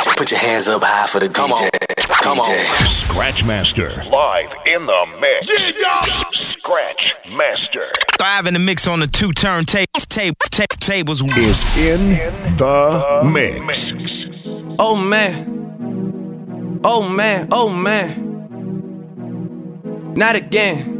Put your, put your hands up high for the Come DJ. On. Come DJ. on. Scratchmaster. Live in the mix. Yeah, Scratch Master. Live in the mix on the two turn ta- ta- ta- tables. Is in the mix. Oh man. Oh man. Oh man. Not again.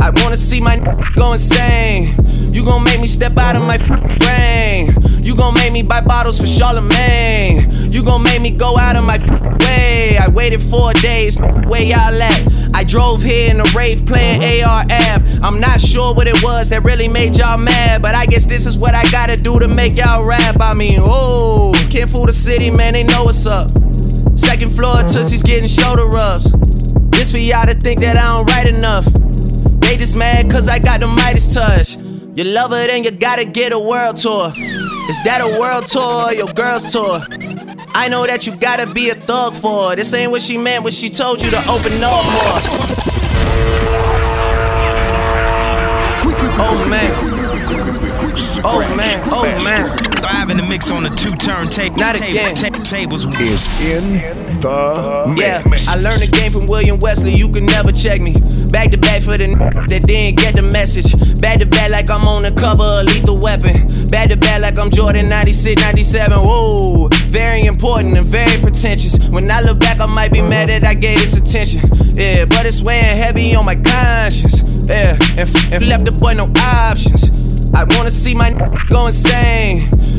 I wanna see my go insane. You gon' make me step out of my brain. You gon' make me buy bottles for Charlemagne. You gon' make me go out of my way. I waited four days, where y'all at? I drove here in a rave playing AR app. I'm not sure what it was that really made y'all mad, but I guess this is what I gotta do to make y'all rap. I mean, oh, can't fool the city, man, they know what's up. Second floor, Tootsie's getting shoulder rubs. This for y'all to think that I don't write enough. They just mad cause I got the Midas touch. You love it and you gotta get a world tour. Is that a world tour or your girl's tour? I know that you gotta be a thug for her. This ain't what she meant when she told you to open up more. Oh man. Oh man, oh man. Live in the mix on the two turn ta- Not again. ta- tables. Is in the Yeah, mix. I learned the game from William Wesley, you can never check me. Back to back for the n- that didn't get the message. Back to back like I'm on the cover of Lethal Weapon. Back to back like I'm Jordan 96, 97. Whoa, very important and very pretentious. When I look back, I might be mad that I gave this attention. Yeah, but it's weighing heavy on my conscience. Yeah, and, f- and left the boy no options. I wanna see my n- go insane.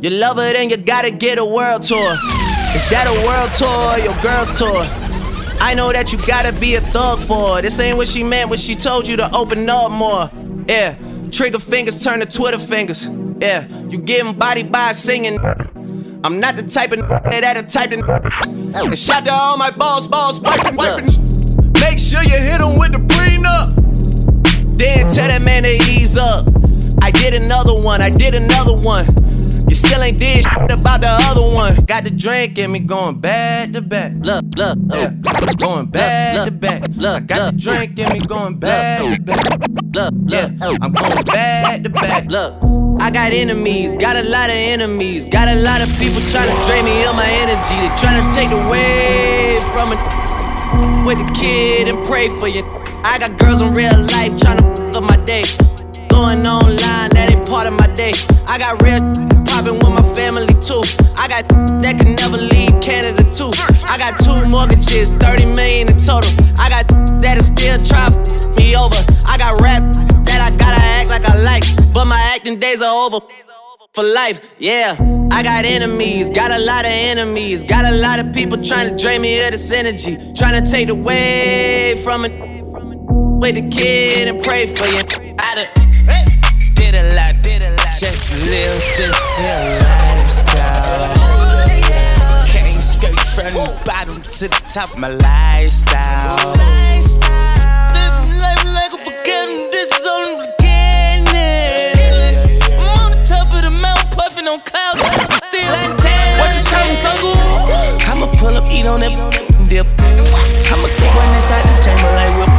You love it and you gotta get a world tour. Is that a world tour or your girl's tour? I know that you gotta be a thug for her. This ain't what she meant when she told you to open up more. Yeah, trigger fingers turn to Twitter fingers. Yeah, you getting body by singing. I'm not the type of that'll type of. And shout to all my boss, boss, wife and wife. Make sure you hit him with the prenup. Then tell that man to ease up. I did another one, I did another one. You still ain't did shit about the other one. Got the drink in me going back to back. Look, look, yeah. Going back to back. Look, got the drink in me going back to back. Look, yeah, oh. I'm going back to back. Look. I got enemies, got a lot of enemies, got a lot of people trying to drain me of my energy. They trying to take away from it with the kid and pray for you. I got girls in real life trying to up my day. Going online, that ain't part of my day. I got real popping with my family too. I got that can never leave Canada too. I got two mortgages, 30 million in total. I got that is still to me over. I got rap that I gotta act like I like, but my acting days are over for life. Yeah, I got enemies, got a lot of enemies, got a lot of people trying to drain me of this energy, trying to take away from it. With the kid and pray for you. I done did a lot, did a lot, just live this here lifestyle. Came straight from the bottom to the top of my lifestyle. Living life like a beginning, this is only the beginning. I'm on the top of the mountain, puffing on clouds. Still what you talking, Tungle? I'ma pull up, eat on that dip. I'ma keep one inside the chamber like whip.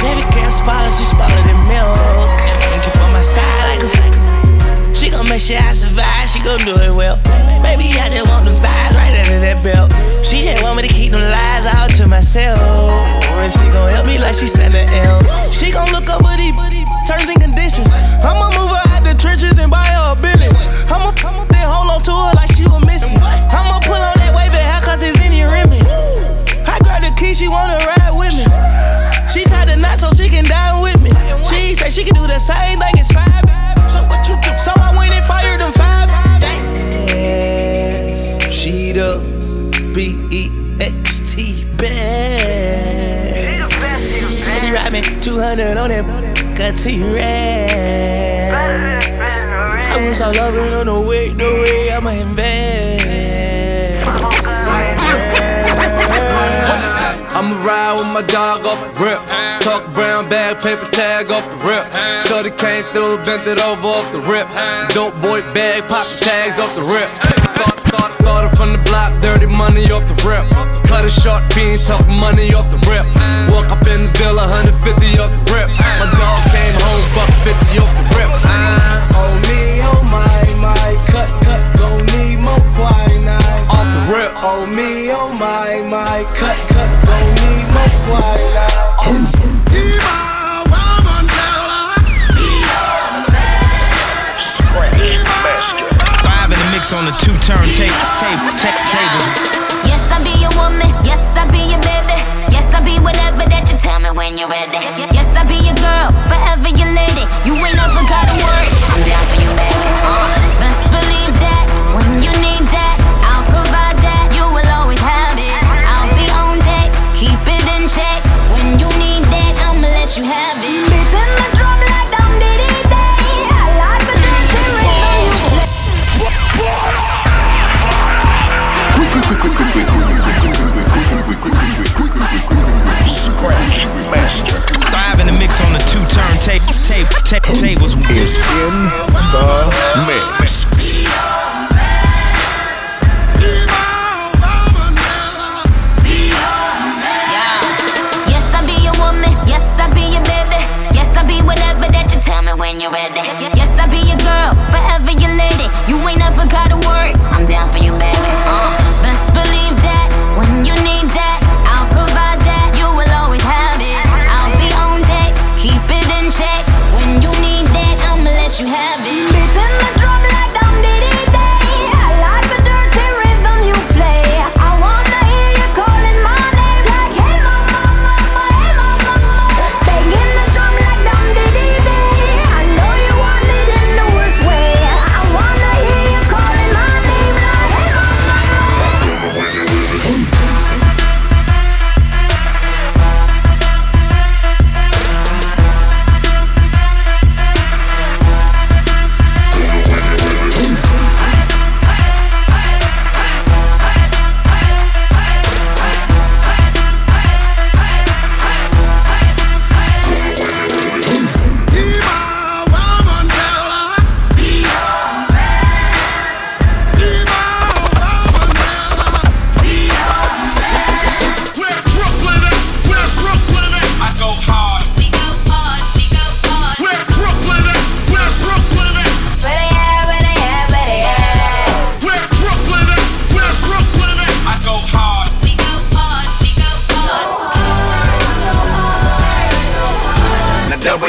Baby girl spoiler, she spoiler than milk. She gon' do it well. Baby, I just want the vibes right under that belt. She just want me to keep them lies out to myself. And she gon' help me like she sending else. She gon' look over these terms and conditions. I'ma move her out the trenches and buy her a billion. I'ma, then hold on to her like she was missing. I'ma pull on that wave hair cause it's in your rimming. I grab the key, she wanna ride with me. She tied the knot so she can die with me. She 200 on that cut T-Rex. I was all loving on the way, the way I'ma invest. I'ma ride with my dog off the rip. Talk brown bag, paper tag off the rip. Shorty came through, bent it over off the rip. Dope boy bag, pop the tags off the rip. Start, started from the block, dirty money off the rip. Cut a short fiend, talk money off the rip. Walk up in the bill, 150 off the rip. My dog came home, buck 50 off the rip. Uh, oh me, oh my, my, cut, cut, gon' need more quinine. Off the rip. Oh me, oh my, my, cut, cut, gon' need more quinine. Oh. On the two turntable tape, tape, tables. Yes, I be your woman. Yes, I be your baby. Yes, I be whatever that you tell me when you're ready. Yes, I be your girl, forever your lady. You ain't never gotta worry. I'm down for you, baby. Uh,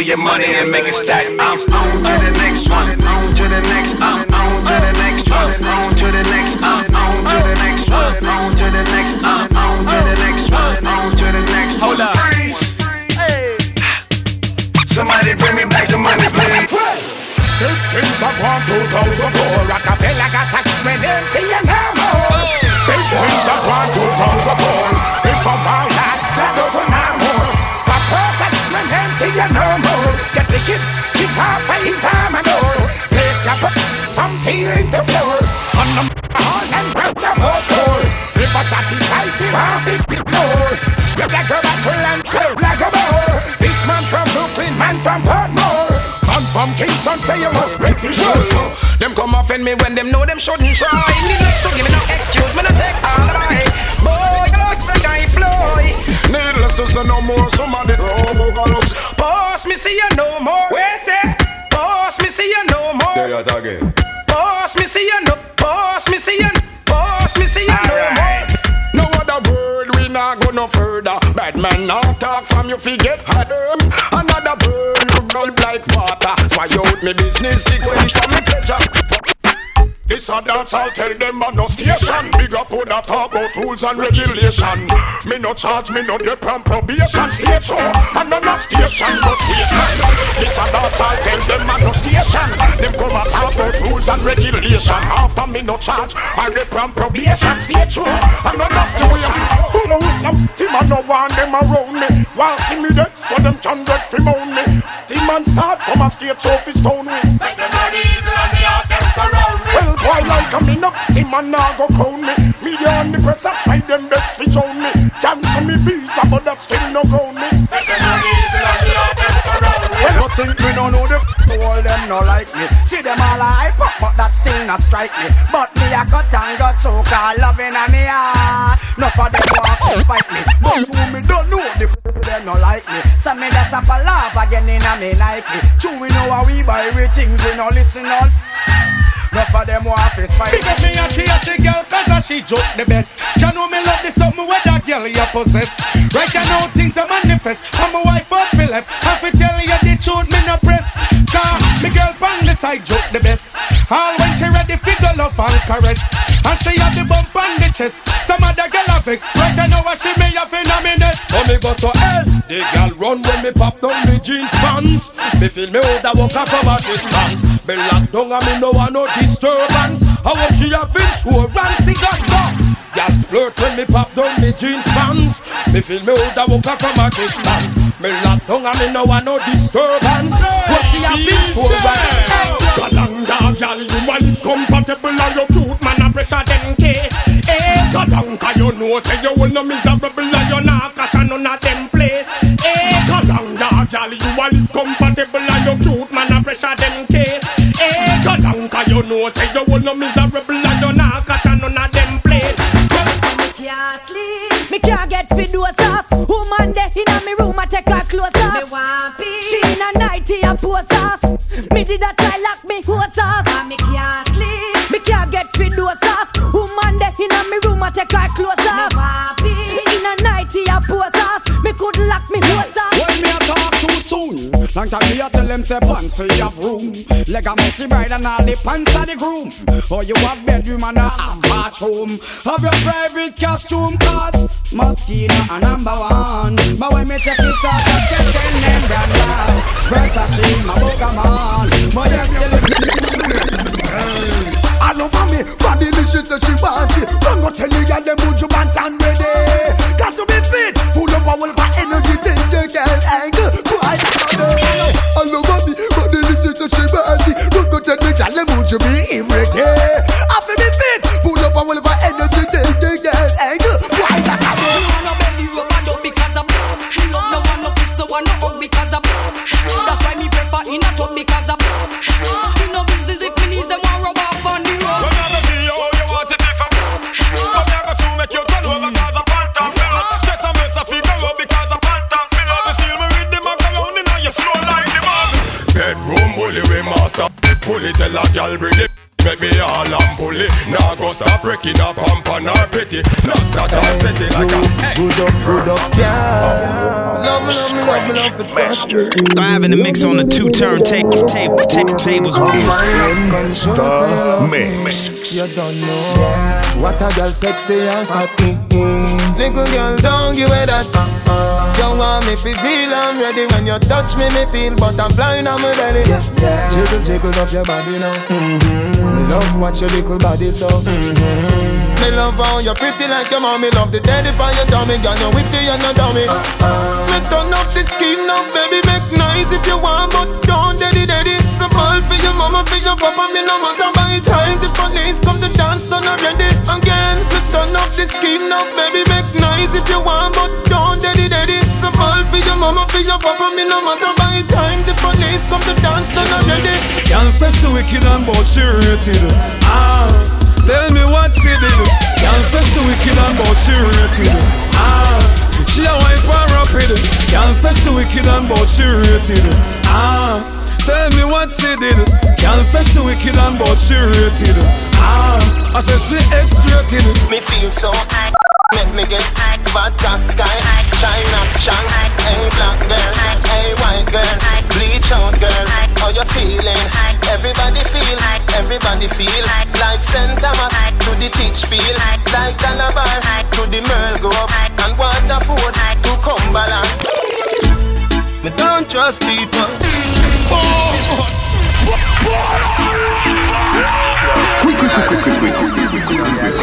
your money and make it stack. I'm ceiling to floor On the hall and round the whole floor a satisfies the half it ignore You like a battle and go like a more This man from Brooklyn, man from Portmore Man from Kingston say you must break the show so Them come offend me when them know them shouldn't try. Needless to give me no excuse, me no take all right. Boy, you look like I fly. Needless to say no more, somebody oh, looks. Boss, me see you no more. Where say? Boss, me see you no more. There you are again. Boss, me see you no. Boss, me see you. Boss, me see you no more. No other word, we not go no further. Bad man not talk from you forget harder. Another bird, you gulp like water. Why out me business, sick when it's from me up. This a dance, I'll tell them a no station. Bigger for that talk about rules and regulation. Me no charge, me no dip on probation. State show, and no no station, but wait This a dance, I'll tell them a no station. Them come a talk about rules and regulation. After me no charge, I on probation. State show, and no no station. Who knows some team I no want them around me. Want see me dead, so them can get fi moan me. Team man start come a state so fi stone me. Make them body evil and me out them surround me. Well, boy like a in up, team man nah go crown me. Media on the press I try them best fi show me. Cancel me visa but that still no ground me. Make them think we don't know the all them no like me. See them all a hype up, but that still not strike me. But me a cut and got choke all loving a me heart. No for them want to fight me, but who me don't know the them no like me. So me just up a laugh again in a me Nike. True we know how we buy we things, we no listen all. Enough of them want face fight. Up me and Katy girl cause a she joke the best You know me love the something where that girl you possess Right I know things are manifest I'm a wife up for left I fi side joke the best. All when she ready fi go love and caress. And she have the bump on the chest. Some other girl a vex Right I know what she may have in a minute. So me go so hell The girl run when me pop down me jeans pants. Me feel me older walk off a distance Me lock down and me no want no disturbance. I want she a fish insurance it got so Y'all splurt when me pop down me jeans pants. Me feel me older walk off from a distance Me lock down and me no want no disturbance girl, live compatible and you cute man a pressure them case. Eh, Kalanga, you know say you will no miserable and you not catch on none of them place. Eh, Kalanga, girl, you a live compatible and you cute man a pressure them case. Eh, Kalanga, you know say you will no miserable and you not catch on none of them place. Me can't sleep, me can't get fit doze off. Woman there inna me room, I take her clothes off. Me want pee. She in a nightie a pose Long time me a tell them say pants for have room. Leg a messy bride and all the pants of the groom. Or you have bedroom and a have bathroom. Have your private costume cause Mosquito a number one. But when me check it out I get ten name brand loud Versace my Bogaman But yes I love me, body me she say she want it. Run go tell the girl them would you want and ready. Got to be fit, the would you be him stop breaking up pump on her pretty Not that I set it like a Good up, good up, yeah. Love me, love me, love me, love me, Master. Live in the mix on the two turntables, tape, tape, tables. The mix. You don't know what a girl sexy and fat. Little girl, don't give me that. Uh-uh. You want me to feel I'm ready when you touch me, me feel butterfly on my belly. Yeah, yeah. Jiggle, jiggle up your body now. Mm-hmm. Love watch your little body so. Mm-hmm. Me love how you're pretty like your mommy. Love the daddy for your tummy, girl you witty and no dummy. Uh-uh. Me turn up the skin now, baby, make nice if you want, but don't daddy daddy. So ball for your mama, for your papa, me no matter by time the police come to dance, turn done already. Again, me turn up the skin now, baby, make nice if you want, but don't daddy daddy. So ball for your mama, for your papa, me no matter by time the police come to dance, done already. Can't say she wicked and but she rated. Ah, tell me what she did. Can't say she wicked and but she rated. Ah, she a wife and rapid. Can't say she wicked and but she rated. Ah, tell me what she did. Can't say she wicked and but she rated. Ah, I say she X-rated. Me feel so high. Let me get vodka sky, China chunk, a black girl, a white girl, bleach out girl. How you feeling? Everybody feel, everybody feel like Saint Thomas to the teach feel, like Calabar to the Merle Grove and Waterford to Cumberland. Me don't trust people. Oh, quick, quick, quick, quick, quick.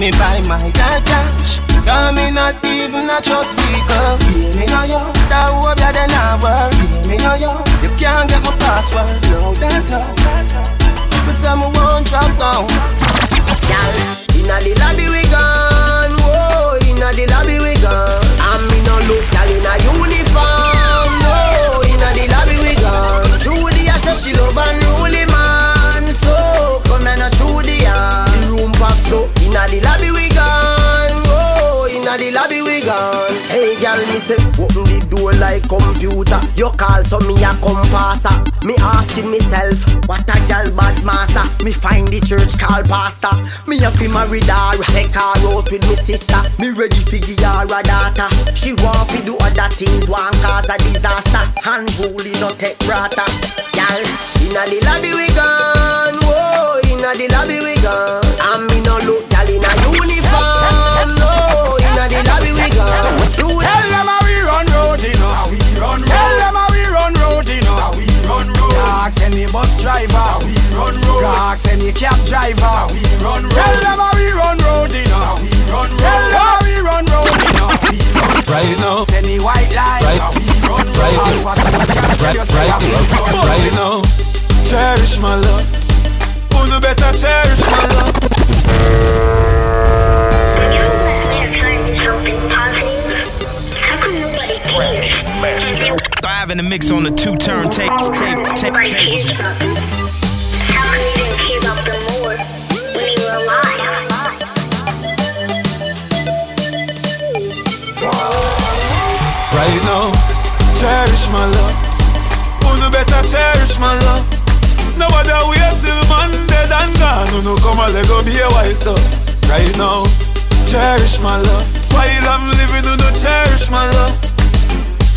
Me buy my dad cash. Cause me not even a trust people. Hear me now yo, that hope ya then I work. Hear me now yo, you can't get my password. No that no. Me say me won't drop down. Girl, inna the lobby we gone, whoa, inna the lobby we gone. And me no look girl inna uniform, say open the door like computer. You call so me a come faster. Me asking myself, what a girl bad master. Me find the church call pastor. Me a fi marry her, take her out with me sister. Me ready fi give her a daughter. She want fi do other things, want cause a disaster. Unruly no take brata. Girl, inna the lobby we gone, whoa, inna the lobby we gone. And bus driver. How we run road. Ask any cab driver. How we run road. Tell them how we run road, you know. We run road. Tell them how we run road, you know. We run road. Right now. Any white line. Right. How we run road. Right. Right, right, how we run road. right now. Cherish my love. Uno better cherish my love. Scratch Master. Live in the mix on the two turntables. Tape, tape, tables. Right now. Cherish my love. Uno better cherish my love. Nobody wait till man dead and gone. Uno come and let go be a white dove. Right now. Cherish my love. While I'm living, uno cherish my love.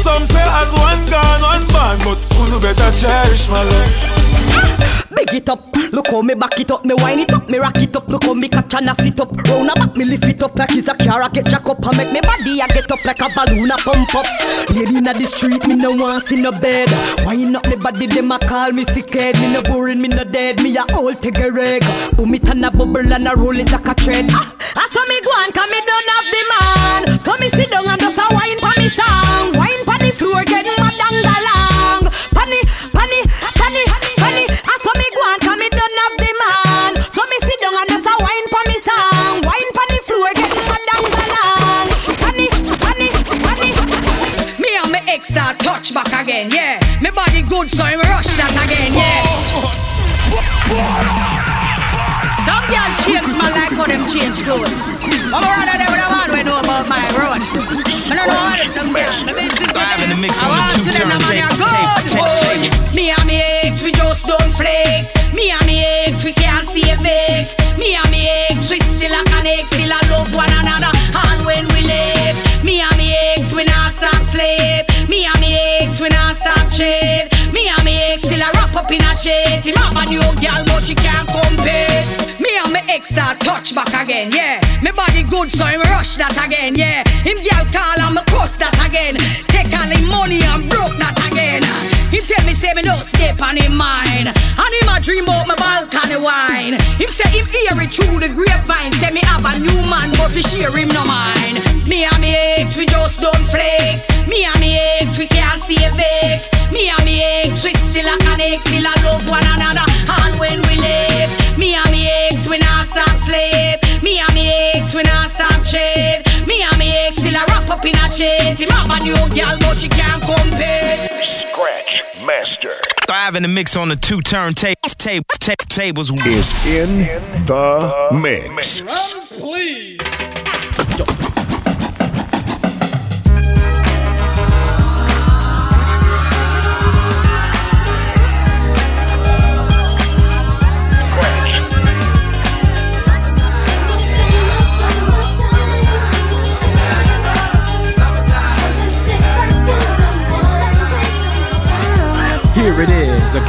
Some say as one gone, one born, but uno better cherish my love. Big it up, look how me back it up, me wind it up, me rock it up, look how me catch and I sit up. Round a back, me lift it up like it's a car, I get jack up, and make me body I get up like a balloon, I pump up. Lady inna the street, me no want see no bed. Wind up me body, them a call me sick head. Me no boring, me no dead, me a old take a reg. Boom it and a bubble and a roll it like a thread. Ah, I saw me go on, cause me don't have the man. So me sit down and just a wine pa me them clothes. Rather them with a man we know about my road. I don't know girl. My in the mix I want to them, the money turntables. good. Me and me ex, we just don't flex. Me and me ex, we can't stay vexed. Me and me ex, we still a connect, still a love one another. And when we live, me and me ex, we not stop sleep. Me and me ex, we not stop trade. Me and me ex, still a wrap up in a shade. Him have a new girl, but she can't compare. Me and me ex start touch back again, yeah. Me body good, so him rush that again, yeah. Him girl call and me cuss that again. Take all him money and broke that again. Him tell me say me no step on him mind. And him a dream about my balcony wine. Him say him hear it through the grapevine. Say me have a new man, but fi share him no mind. Me and me ex, we just don't flex. Me and me ex, we can't stay vexed. Me and me ex, we still a connect, still a love one another. Not. Me and me ex, still a wrap up in a shade. Him have a new girl, but she can't compare. Scratch Master Live in the mix on the two turntable tape, tape, tables. is in the mix. Please.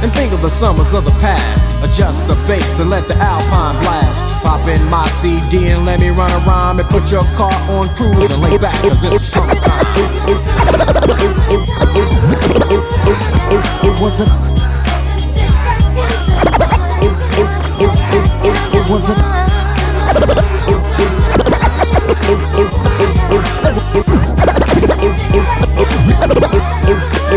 And think of the summers of the past. Adjust the bass and let the alpine blast. Pop in my CD and let me run a rhyme and put your car on cruise and lay back cause it's summertime. It was a. It, it, it, it was a.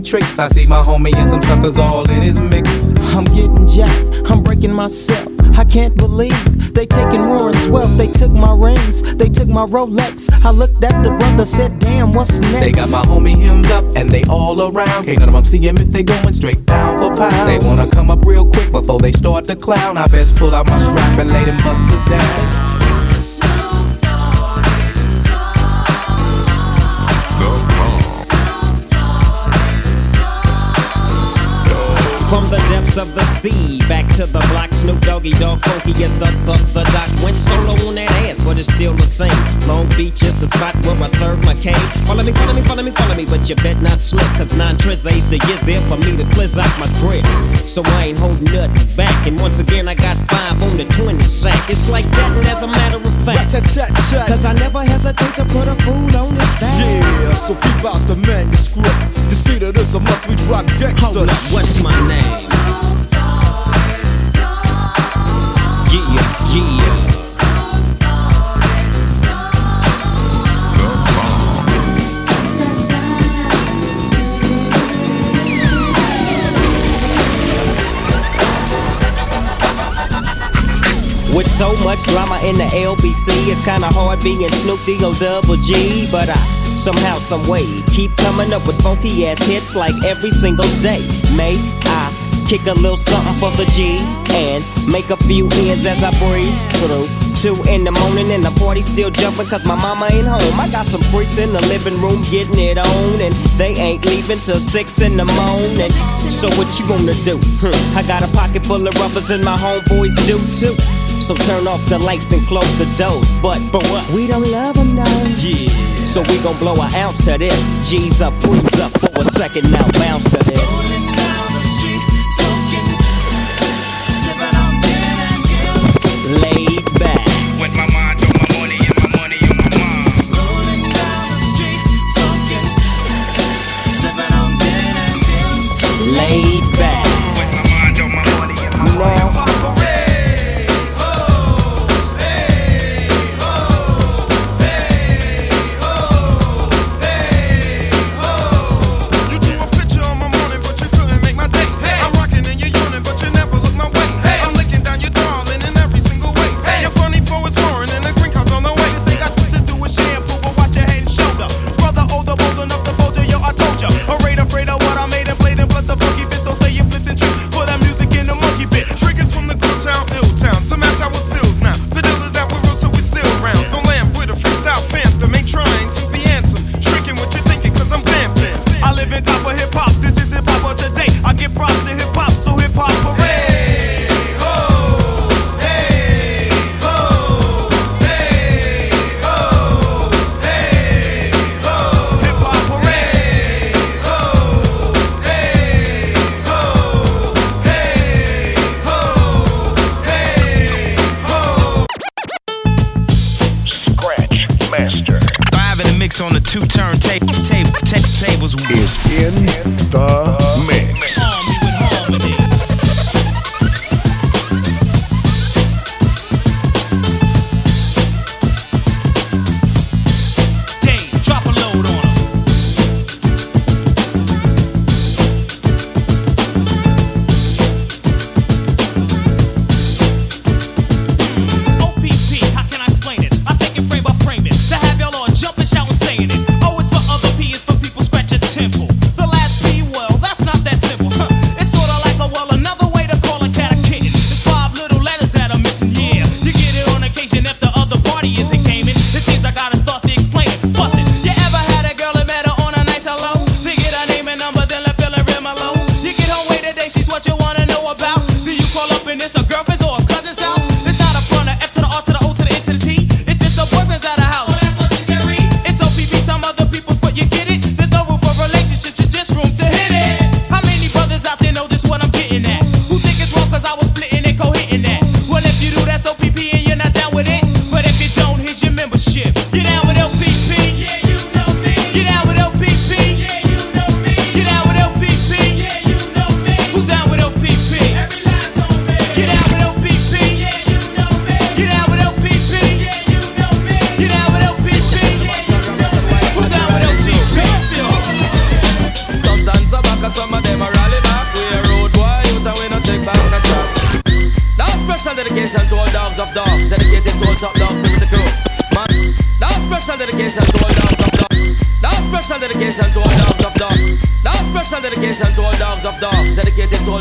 tricks. I see my homie and some suckers all in his mix. I'm getting jacked, I'm breaking myself. I can't believe they taking Warren's wealth. They took my rings, they took my Rolex. I looked at the brother, said, damn, what's next? They got my homie hemmed up and they all around. Can't none of them see him if they going straight down for pound. They wanna come up real quick before they start to clown. I best pull out my strap and lay them busters down. From the depths of the sea, back to the block. Snoop Doggy Dog Funky as the the the doc went solo on that ass, but it's still the same. Long Beach is the spot where I serve my cane. Follow me, follow me, follow me, follow me, but you bet not slip, cause nine tris ain't the years there for me to cleanse out my grip. So I ain't holding nothing back, and once again I got five on the 20 sack. It's like that, and as a matter of fact, cause I never hesitate to put a fool on his back. Yeah, so keep out the manuscript. You see that it's a must we drop gangsta. Hold up, what's my name? With so much drama in the LBC, it's kinda hard being Snoop D-O double G. But I somehow, some way, keep coming up with funky ass hits like every single day. May kick a little something for the G's and make a few ends as I breeze through. Two in the morning and the party still jumping cause my mama ain't home. I got some freaks in the living room getting it on and they ain't leaving till six in the morning. So what you gonna do? Hmm, I got a pocket full of rubbers and my homeboys do too. So turn off the lights and close the doors. But, but what? We don't love them now. Yeah. So we gon' blow an ounce to this. G's up, freeze up for a second now, bounce to this.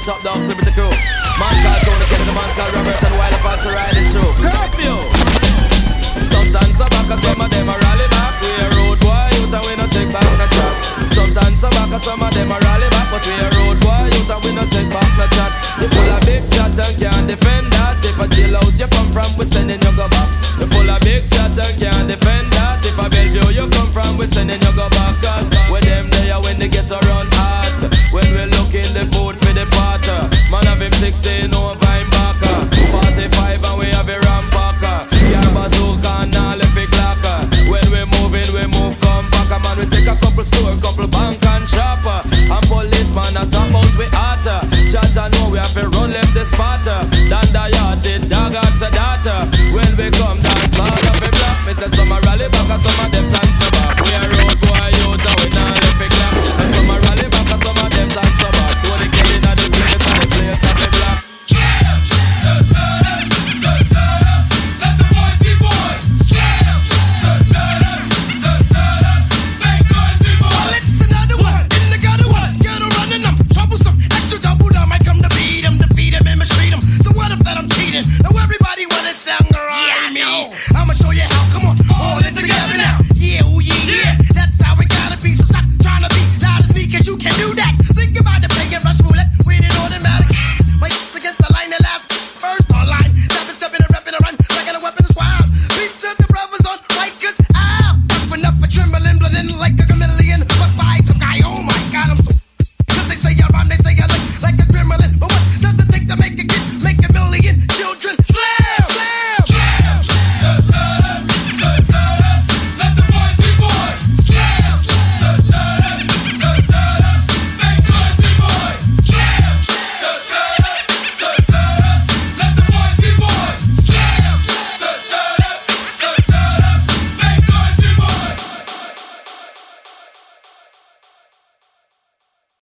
Top dogs, give us a crew. Man called Tony, get in the man called Robert, and while the parts are riding through. Curfew. Sometimes some back, some of them are rally back. We a road boy, youth and we no take back no chat. Sometimes some back, some of them are rally back, but we a road boy, youth and we no take back no chat. You full of big chat and can't defend that. If a jailhouse you come from, we sending you go back. You full of big chat and can't defend that. If a Bellevue you come from, we sending you next day.